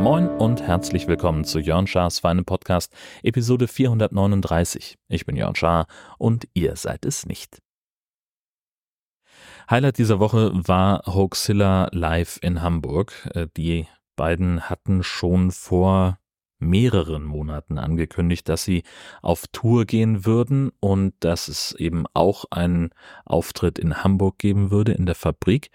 Moin und herzlich willkommen zu Jörn Schars Feinem Podcast, Episode 439. Ich bin Jörn Schaar und ihr seid es nicht. Highlight dieser Woche war Hoaxilla live in Hamburg. Äh, die beiden hatten schon vor mehreren Monaten angekündigt, dass sie auf Tour gehen würden und dass es eben auch einen Auftritt in Hamburg geben würde in der Fabrik.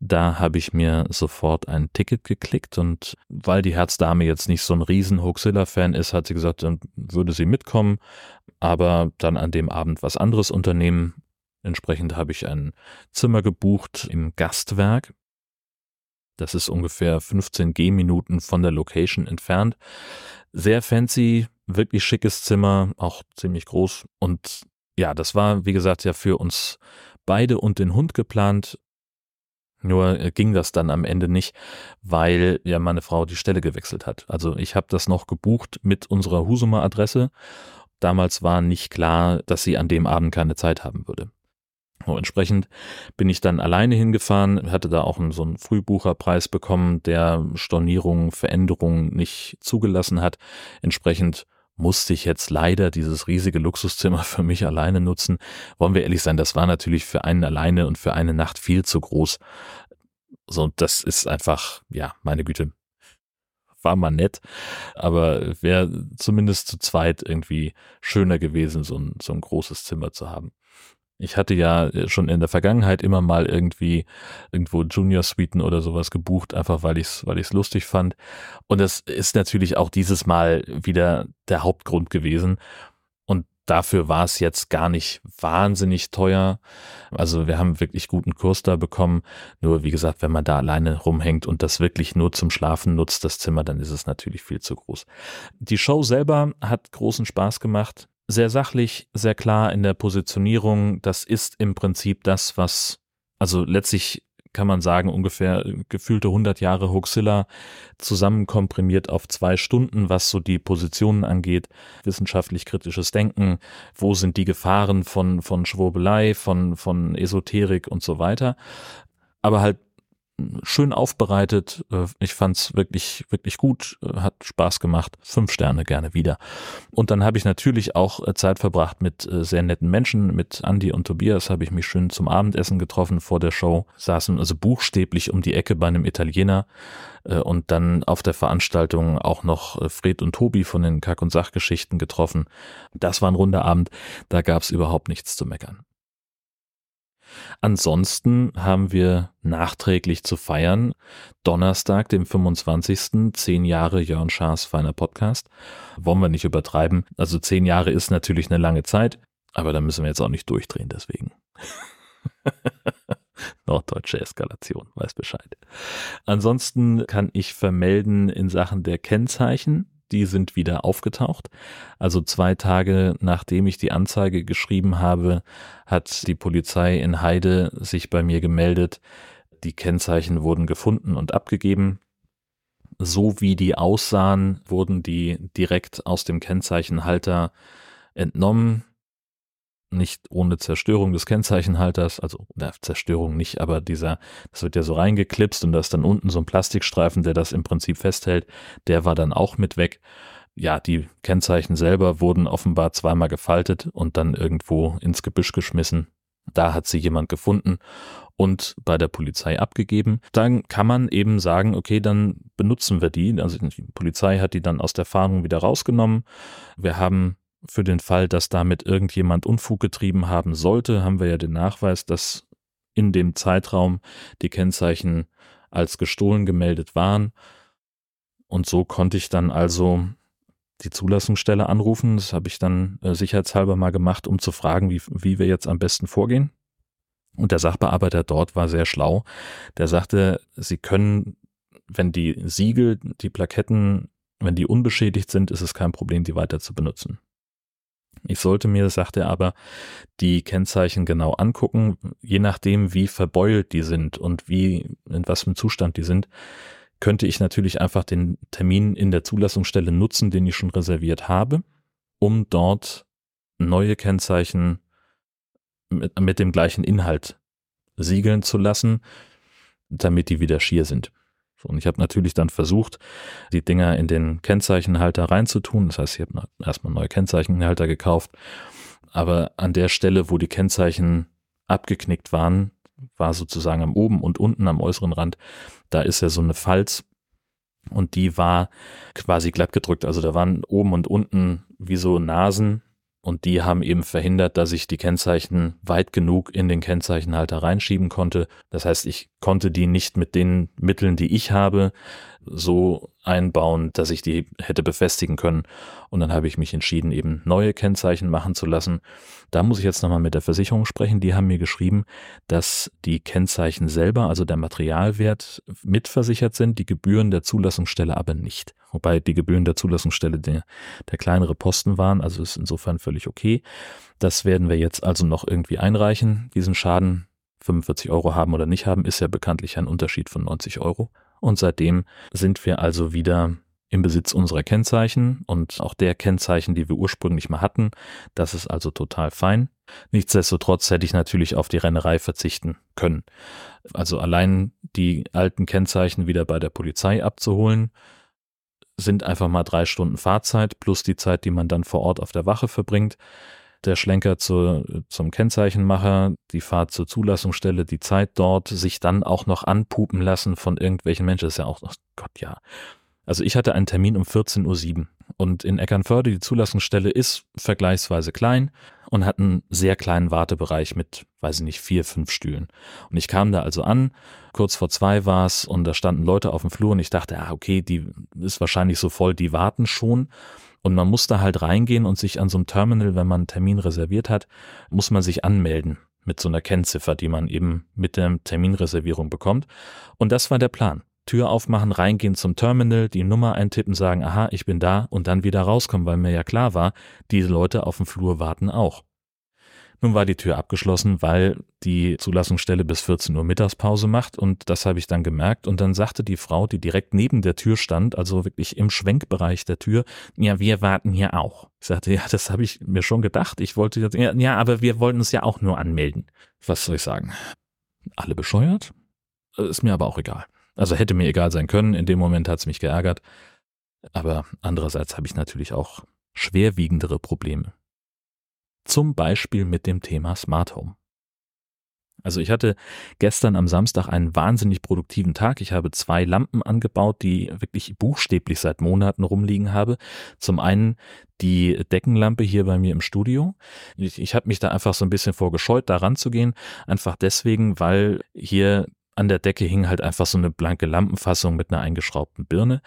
Da habe ich mir sofort ein Ticket geklickt und weil die Herzdame jetzt nicht so ein riesen Hoaxilla-Fan ist, hat sie gesagt, dann würde sie mitkommen, aber dann an dem Abend was anderes unternehmen. Entsprechend habe ich ein Zimmer gebucht im Gastwerk das ist ungefähr 15 Gehminuten von der Location entfernt. Sehr fancy, wirklich schickes Zimmer, auch ziemlich groß. Und ja, das war, wie gesagt, ja für uns beide und den Hund geplant. Nur äh, ging das dann am Ende nicht, weil ja meine Frau die Stelle gewechselt hat. Also ich habe das noch gebucht mit unserer Husumer Adresse. Damals war nicht klar, dass sie an dem Abend keine Zeit haben würde. Und entsprechend bin ich dann alleine hingefahren, hatte da auch einen, so einen Frühbucherpreis bekommen, der Stornierungen, Veränderungen nicht zugelassen hat. Entsprechend musste ich jetzt leider dieses riesige Luxuszimmer für mich alleine nutzen. Wollen wir ehrlich sein, das war natürlich für einen alleine und für eine Nacht viel zu groß. So, das ist einfach, ja, meine Güte, war mal nett, aber wäre zumindest zu zweit irgendwie schöner gewesen, so ein, so ein großes Zimmer zu haben. Ich hatte ja äh, schon in der Vergangenheit immer mal irgendwie irgendwo Junior Suiten oder sowas gebucht, einfach weil ich es weil ich's lustig fand. Und das ist natürlich auch dieses Mal wieder der Hauptgrund gewesen. Und dafür war es jetzt gar nicht wahnsinnig teuer. Also wir haben wirklich guten Kurs da bekommen. Nur wie gesagt, wenn man da alleine rumhängt und das wirklich nur zum Schlafen nutzt, das Zimmer, dann ist es natürlich viel zu groß. Die Show selber hat großen Spaß gemacht sehr sachlich, sehr klar in der Positionierung. Das ist im Prinzip das, was, also letztlich kann man sagen, ungefähr gefühlte 100 Jahre Hoaxilla zusammenkomprimiert auf zwei Stunden, was so die Positionen angeht, wissenschaftlich kritisches Denken, wo sind die Gefahren von, von Schwurbelei, von, von Esoterik und so weiter. Aber halt schön aufbereitet. Äh, ich fand's wirklich, wirklich gut, äh, hat Spaß gemacht. Fünf Sterne gerne wieder. Und dann habe ich natürlich auch äh, Zeit verbracht mit sehr netten Menschen. Mit Andy und Tobias habe ich mich schön zum Abendessen getroffen vor der Show. Saßen also buchstäblich um die Ecke bei einem Italiener. Und dann auf der Veranstaltung auch noch Fred und Tobi von den Kack- und Sachgeschichten getroffen. Das war ein runder Abend. Da gab's überhaupt nichts zu meckern. Ansonsten haben wir nachträglich zu feiern Donnerstag, dem 25. zehn Jahre Jörn Schaas feiner Podcast. Wollen wir nicht übertreiben. Also zehn Jahre ist natürlich eine lange Zeit, aber da müssen wir jetzt auch nicht durchdrehen deswegen. Norddeutsche Eskalation, weiß Bescheid. Ansonsten kann ich vermelden in Sachen der Kennzeichen die sind wieder aufgetaucht. Also zwei Tage nachdem ich die Anzeige geschrieben habe, hat die Polizei in Heide sich bei mir gemeldet. Die Kennzeichen wurden gefunden und abgegeben. So wie die aussahen, wurden die direkt aus dem Kennzeichenhalter entnommen nicht ohne Zerstörung des Kennzeichenhalters, also na, Zerstörung nicht, aber dieser, das wird ja so reingeklipst und da ist dann unten so ein Plastikstreifen, der das im Prinzip festhält, der war dann auch mit weg. Ja, die Kennzeichen selber wurden offenbar zweimal gefaltet und dann irgendwo ins Gebüsch geschmissen. Da hat sie jemand gefunden und bei der Polizei abgegeben. Dann kann man eben sagen, okay, dann benutzen wir die. Also die Polizei hat die dann aus der Fahndung wieder rausgenommen. Wir haben für den Fall, dass damit irgendjemand Unfug getrieben haben sollte, haben wir ja den Nachweis, dass in dem Zeitraum die Kennzeichen als gestohlen gemeldet waren. Und so konnte ich dann also die Zulassungsstelle anrufen. Das habe ich dann äh, sicherheitshalber mal gemacht, um zu fragen, wie, wie wir jetzt am besten vorgehen. Und der Sachbearbeiter dort war sehr schlau. Der sagte, Sie können, wenn die Siegel, die Plaketten, wenn die unbeschädigt sind, ist es kein Problem, die weiter zu benutzen. Ich sollte mir, sagte er aber, die Kennzeichen genau angucken, je nachdem, wie verbeult die sind und wie, in was für einem Zustand die sind, könnte ich natürlich einfach den Termin in der Zulassungsstelle nutzen, den ich schon reserviert habe, um dort neue Kennzeichen mit, mit dem gleichen Inhalt siegeln zu lassen, damit die wieder schier sind. Und ich habe natürlich dann versucht, die Dinger in den Kennzeichenhalter reinzutun. Das heißt, ich habe erstmal neue Kennzeichenhalter gekauft. Aber an der Stelle, wo die Kennzeichen abgeknickt waren, war sozusagen am oben und unten am äußeren Rand, da ist ja so eine Falz und die war quasi glatt gedrückt. Also da waren oben und unten wie so Nasen und die haben eben verhindert, dass ich die Kennzeichen weit genug in den Kennzeichenhalter reinschieben konnte. Das heißt, ich konnte die nicht mit den Mitteln, die ich habe, so einbauen, dass ich die hätte befestigen können. Und dann habe ich mich entschieden, eben neue Kennzeichen machen zu lassen. Da muss ich jetzt nochmal mit der Versicherung sprechen. Die haben mir geschrieben, dass die Kennzeichen selber, also der Materialwert, mitversichert sind, die Gebühren der Zulassungsstelle aber nicht. Wobei die Gebühren der Zulassungsstelle der, der kleinere Posten waren, also ist insofern völlig okay. Das werden wir jetzt also noch irgendwie einreichen, diesen Schaden 45 Euro haben oder nicht haben, ist ja bekanntlich ein Unterschied von 90 Euro. Und seitdem sind wir also wieder im Besitz unserer Kennzeichen und auch der Kennzeichen, die wir ursprünglich mal hatten. Das ist also total fein. Nichtsdestotrotz hätte ich natürlich auf die Rennerei verzichten können. Also allein die alten Kennzeichen wieder bei der Polizei abzuholen, sind einfach mal drei Stunden Fahrzeit plus die Zeit, die man dann vor Ort auf der Wache verbringt der Schlenker zu, zum Kennzeichenmacher, die Fahrt zur Zulassungsstelle, die Zeit dort, sich dann auch noch anpupen lassen von irgendwelchen Menschen, das ist ja auch, oh Gott, ja. Also ich hatte einen Termin um 14.07 Uhr und in Eckernförde, die Zulassungsstelle ist vergleichsweise klein und hat einen sehr kleinen Wartebereich mit, weiß ich nicht, vier, fünf Stühlen. Und ich kam da also an, kurz vor zwei war es und da standen Leute auf dem Flur und ich dachte, ah, okay, die ist wahrscheinlich so voll, die warten schon. Und man muss da halt reingehen und sich an so einem Terminal, wenn man einen Termin reserviert hat, muss man sich anmelden mit so einer Kennziffer, die man eben mit der Terminreservierung bekommt. Und das war der Plan. Tür aufmachen, reingehen zum Terminal, die Nummer eintippen, sagen, aha, ich bin da und dann wieder rauskommen, weil mir ja klar war, diese Leute auf dem Flur warten auch. Nun war die Tür abgeschlossen, weil die Zulassungsstelle bis 14 Uhr Mittagspause macht und das habe ich dann gemerkt und dann sagte die Frau, die direkt neben der Tür stand, also wirklich im Schwenkbereich der Tür, ja, wir warten hier auch. Ich sagte, ja, das habe ich mir schon gedacht. Ich wollte jetzt, ja, ja, aber wir wollten uns ja auch nur anmelden. Was soll ich sagen? Alle bescheuert? Ist mir aber auch egal. Also hätte mir egal sein können. In dem Moment hat es mich geärgert. Aber andererseits habe ich natürlich auch schwerwiegendere Probleme zum Beispiel mit dem Thema Smart Home. Also ich hatte gestern am Samstag einen wahnsinnig produktiven Tag. Ich habe zwei Lampen angebaut, die wirklich buchstäblich seit Monaten rumliegen habe. Zum einen die Deckenlampe hier bei mir im Studio. Ich, ich habe mich da einfach so ein bisschen vorgescheut, da ranzugehen. Einfach deswegen, weil hier an der Decke hing halt einfach so eine blanke Lampenfassung mit einer eingeschraubten Birne.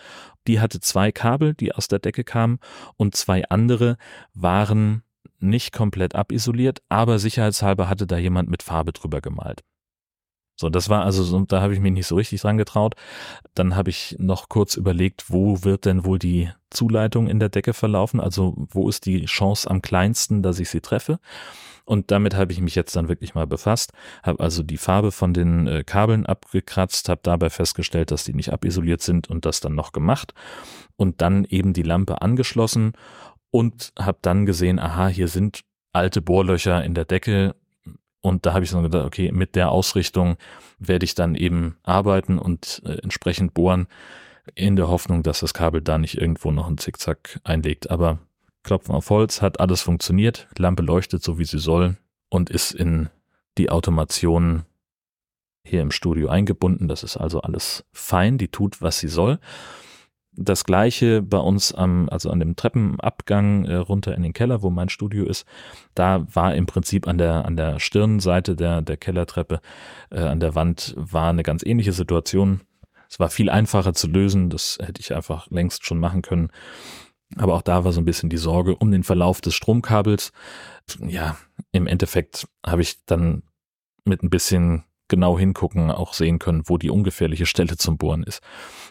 Die hatte zwei Kabel, die aus der Decke kamen und zwei andere waren nicht komplett abisoliert, aber sicherheitshalber hatte da jemand mit Farbe drüber gemalt. So, das war also, so, da habe ich mich nicht so richtig dran getraut. Dann habe ich noch kurz überlegt, wo wird denn wohl die Zuleitung in der Decke verlaufen? Also, wo ist die Chance am kleinsten, dass ich sie treffe? Und damit habe ich mich jetzt dann wirklich mal befasst, habe also die Farbe von den äh, Kabeln abgekratzt, habe dabei festgestellt, dass die nicht abisoliert sind und das dann noch gemacht und dann eben die Lampe angeschlossen und habe dann gesehen, aha, hier sind alte Bohrlöcher in der Decke und da habe ich so gedacht, okay, mit der Ausrichtung werde ich dann eben arbeiten und äh, entsprechend bohren, in der Hoffnung, dass das Kabel da nicht irgendwo noch einen Zickzack einlegt. Aber Klopfen auf Holz hat alles funktioniert, Lampe leuchtet so wie sie soll und ist in die Automation hier im Studio eingebunden. Das ist also alles fein, die tut, was sie soll. Das gleiche bei uns am, also an dem Treppenabgang äh, runter in den Keller, wo mein Studio ist. Da war im Prinzip an der, an der Stirnseite der, der Kellertreppe, äh, an der Wand war eine ganz ähnliche Situation. Es war viel einfacher zu lösen. Das hätte ich einfach längst schon machen können. Aber auch da war so ein bisschen die Sorge um den Verlauf des Stromkabels. Ja, im Endeffekt habe ich dann mit ein bisschen genau hingucken auch sehen können, wo die ungefährliche Stelle zum Bohren ist.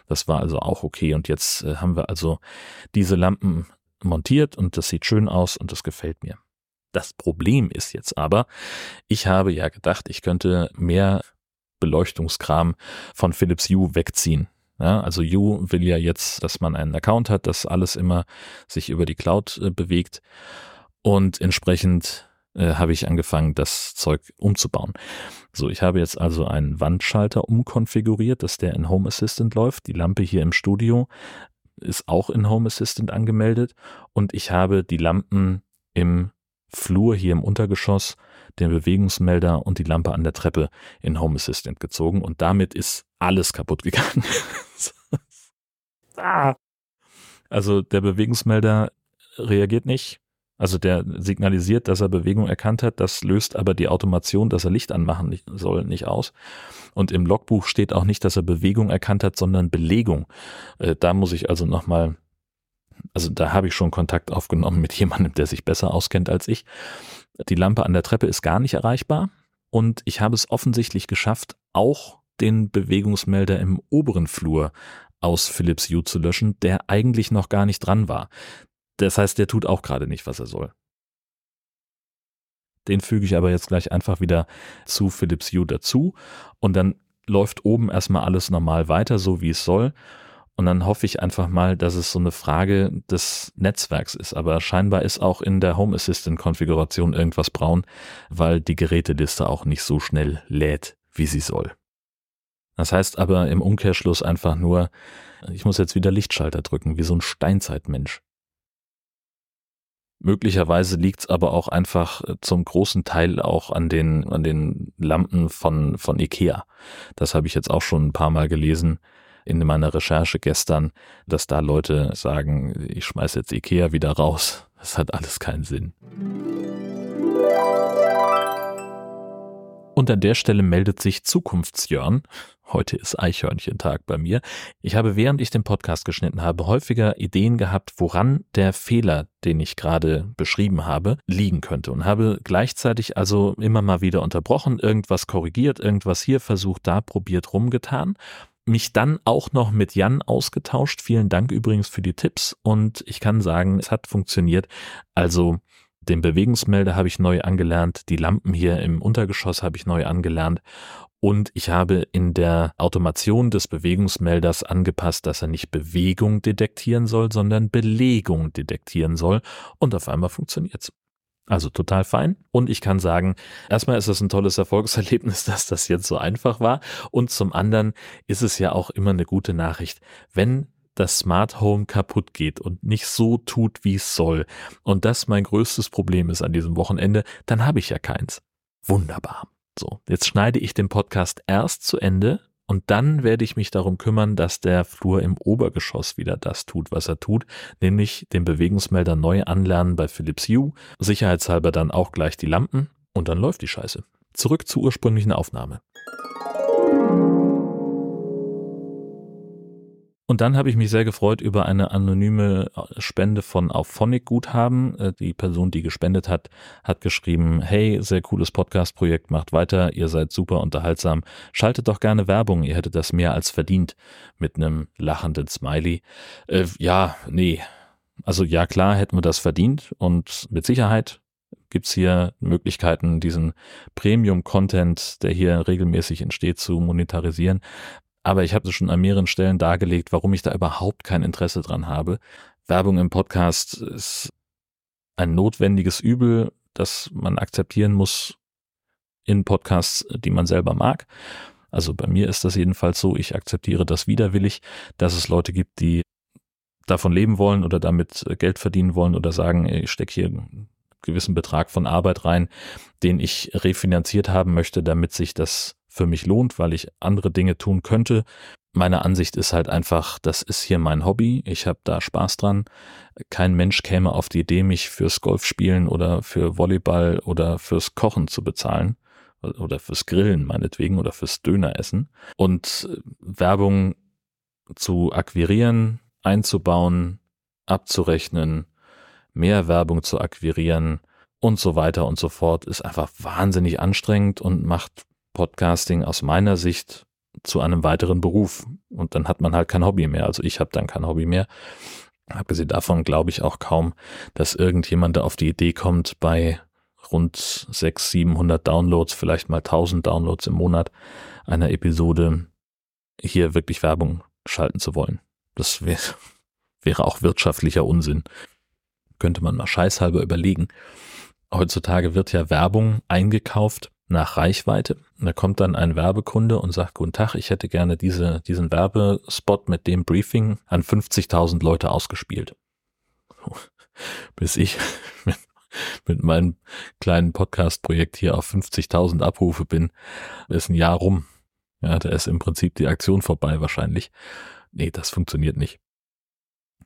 Das war also auch okay. Und jetzt äh, haben wir also diese Lampen montiert und das sieht schön aus und das gefällt mir. Das Problem ist jetzt aber, ich habe ja gedacht, ich könnte mehr Beleuchtungskram von Philips Hue wegziehen. Ja, also Hue will ja jetzt, dass man einen Account hat, dass alles immer sich über die Cloud äh, bewegt. Und entsprechend äh, habe ich angefangen, das Zeug umzubauen. So, ich habe jetzt also einen Wandschalter umkonfiguriert, dass der in Home Assistant läuft. Die Lampe hier im Studio ist auch in Home Assistant angemeldet und ich habe die Lampen im Flur hier im Untergeschoss, den Bewegungsmelder und die Lampe an der Treppe in Home Assistant gezogen und damit ist alles kaputt gegangen. Ah. Also der Bewegungsmelder reagiert nicht, also der signalisiert, dass er Bewegung erkannt hat, das löst aber die Automation, dass er Licht anmachen soll, nicht aus. Und im Logbuch steht auch nicht, dass er Bewegung erkannt hat, sondern Belegung. Äh, da muss ich also nochmal, also da habe ich schon Kontakt aufgenommen mit jemandem, der sich besser auskennt als ich. Die Lampe an der Treppe ist gar nicht erreichbar und ich habe es offensichtlich geschafft, auch den Bewegungsmelder im oberen Flur aus Philips Hue zu löschen, der eigentlich noch gar nicht dran war. Das heißt, der tut auch gerade nicht, was er soll. Den füge ich aber jetzt gleich einfach wieder zu Philips Hue dazu und dann läuft oben erstmal alles normal weiter, so wie es soll. Und dann hoffe ich einfach mal, dass es so eine Frage des Netzwerks ist. Aber scheinbar ist auch in der Home Assistant Konfiguration irgendwas braun, weil die Geräteliste auch nicht so schnell lädt, wie sie soll. Das heißt aber im Umkehrschluss einfach nur, ich muss jetzt wieder Lichtschalter drücken, wie so ein Steinzeitmensch. Möglicherweise liegt es aber auch einfach äh, zum großen Teil auch an den, an den Lampen von, von Ikea. Das habe ich jetzt auch schon ein paar Mal gelesen in meiner Recherche gestern, dass da Leute sagen, ich schmeiße jetzt Ikea wieder raus. Das hat alles keinen Sinn. Und an der Stelle meldet sich Zukunftsjörn Heute ist Eichhörnchentag bei mir. Ich habe, während ich den Podcast geschnitten habe, häufiger Ideen gehabt, woran der Fehler, den ich gerade beschrieben habe, liegen könnte und habe gleichzeitig also immer mal wieder unterbrochen, irgendwas korrigiert, irgendwas hier versucht, da probiert, rumgetan mich dann auch noch mit Jan ausgetauscht. Vielen Dank übrigens für die Tipps und ich kann sagen, es hat funktioniert. Also den Bewegungsmelder habe ich neu angelernt, die Lampen hier im Untergeschoss habe ich neu angelernt und ich habe in der Automation des Bewegungsmelders angepasst, dass er nicht Bewegung detektieren soll, sondern Belegung detektieren soll. Und auf einmal funktioniert's. Also total fein. Und ich kann sagen, erstmal ist es ein tolles Erfolgserlebnis, dass das jetzt so einfach war. Und zum anderen ist es ja auch immer eine gute Nachricht, wenn das Smart Home kaputt geht und nicht so tut, wie es soll. Und das mein größtes Problem ist an diesem Wochenende, dann habe ich ja keins. Wunderbar. So, jetzt schneide ich den Podcast erst zu Ende und dann werde ich mich darum kümmern, dass der Flur im Obergeschoss wieder das tut, was er tut, nämlich den Bewegungsmelder neu anlernen bei Philips Hue, sicherheitshalber dann auch gleich die Lampen und dann läuft die Scheiße. Zurück zur ursprünglichen Aufnahme. Und dann habe ich mich sehr gefreut über eine anonyme äh, Spende von Auphonic Guthaben. Äh, die Person, die gespendet hat, hat geschrieben, hey, sehr cooles Podcast-Projekt, macht weiter, ihr seid super unterhaltsam. Schaltet doch gerne Werbung, ihr hättet das mehr als verdient. Mit einem lachenden Smiley. Äh, ja, nee. Also ja, klar hätten wir das verdient und mit Sicherheit gibt's hier Möglichkeiten, diesen Premium-Content, der hier regelmäßig entsteht, zu monetarisieren. Aber ich habe schon an mehreren Stellen dargelegt, warum ich da überhaupt kein Interesse dran habe. Werbung im Podcast ist ein notwendiges Übel, das man akzeptieren muss in Podcasts, die man selber mag. Also bei mir ist das jedenfalls so, ich akzeptiere das widerwillig, dass es Leute gibt, die davon leben wollen oder damit Geld verdienen wollen oder sagen, ich stecke hier einen gewissen Betrag von Arbeit rein, den ich refinanziert haben möchte, damit sich das für mich lohnt, weil ich andere Dinge tun könnte. Meine Ansicht ist halt einfach, das ist hier mein Hobby, ich habe da Spaß dran. Kein Mensch käme auf die Idee, mich fürs Golfspielen oder für Volleyball oder fürs Kochen zu bezahlen oder fürs Grillen meinetwegen oder fürs Döneressen. Und äh, Werbung zu akquirieren, einzubauen, abzurechnen, mehr Werbung zu akquirieren und so weiter und so fort, ist einfach wahnsinnig anstrengend und macht Podcasting aus meiner Sicht zu einem weiteren Beruf. Und dann hat man halt kein Hobby mehr. Also ich habe dann kein Hobby mehr. Abgesehen davon glaube ich auch kaum, dass irgendjemand da auf die Idee kommt, bei rund 600, 700 Downloads, vielleicht mal 1000 Downloads im Monat einer Episode hier wirklich Werbung schalten zu wollen. Das wäre, wäre auch wirtschaftlicher Unsinn. Könnte man mal scheißhalber überlegen. Heutzutage wird ja Werbung eingekauft nach Reichweite. Da kommt dann ein Werbekunde und sagt, guten Tag, ich hätte gerne diese, diesen Werbespot mit dem Briefing an 50.000 Leute ausgespielt. Bis ich mit, mit meinem kleinen Podcast-Projekt hier auf 50.000 Abrufe bin, ist ein Jahr rum. Ja, da ist im Prinzip die Aktion vorbei wahrscheinlich. Nee, das funktioniert nicht.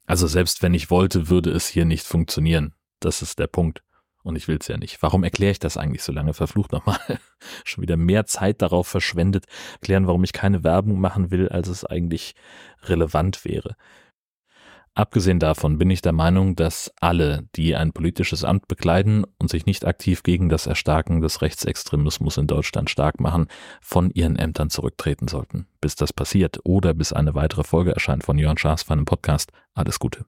Also selbst wenn ich wollte, würde es hier nicht funktionieren. Das ist der Punkt. Und ich will es ja nicht. Warum erkläre ich das eigentlich so lange? Verflucht nochmal. Schon wieder mehr Zeit darauf verschwendet, erklären, warum ich keine Werbung machen will, als es eigentlich relevant wäre. Abgesehen davon bin ich der Meinung, dass alle, die ein politisches Amt bekleiden und sich nicht aktiv gegen das Erstarken des Rechtsextremismus in Deutschland stark machen, von ihren Ämtern zurücktreten sollten. Bis das passiert oder bis eine weitere Folge erscheint von Jörn Schaas von einem Podcast. Alles Gute.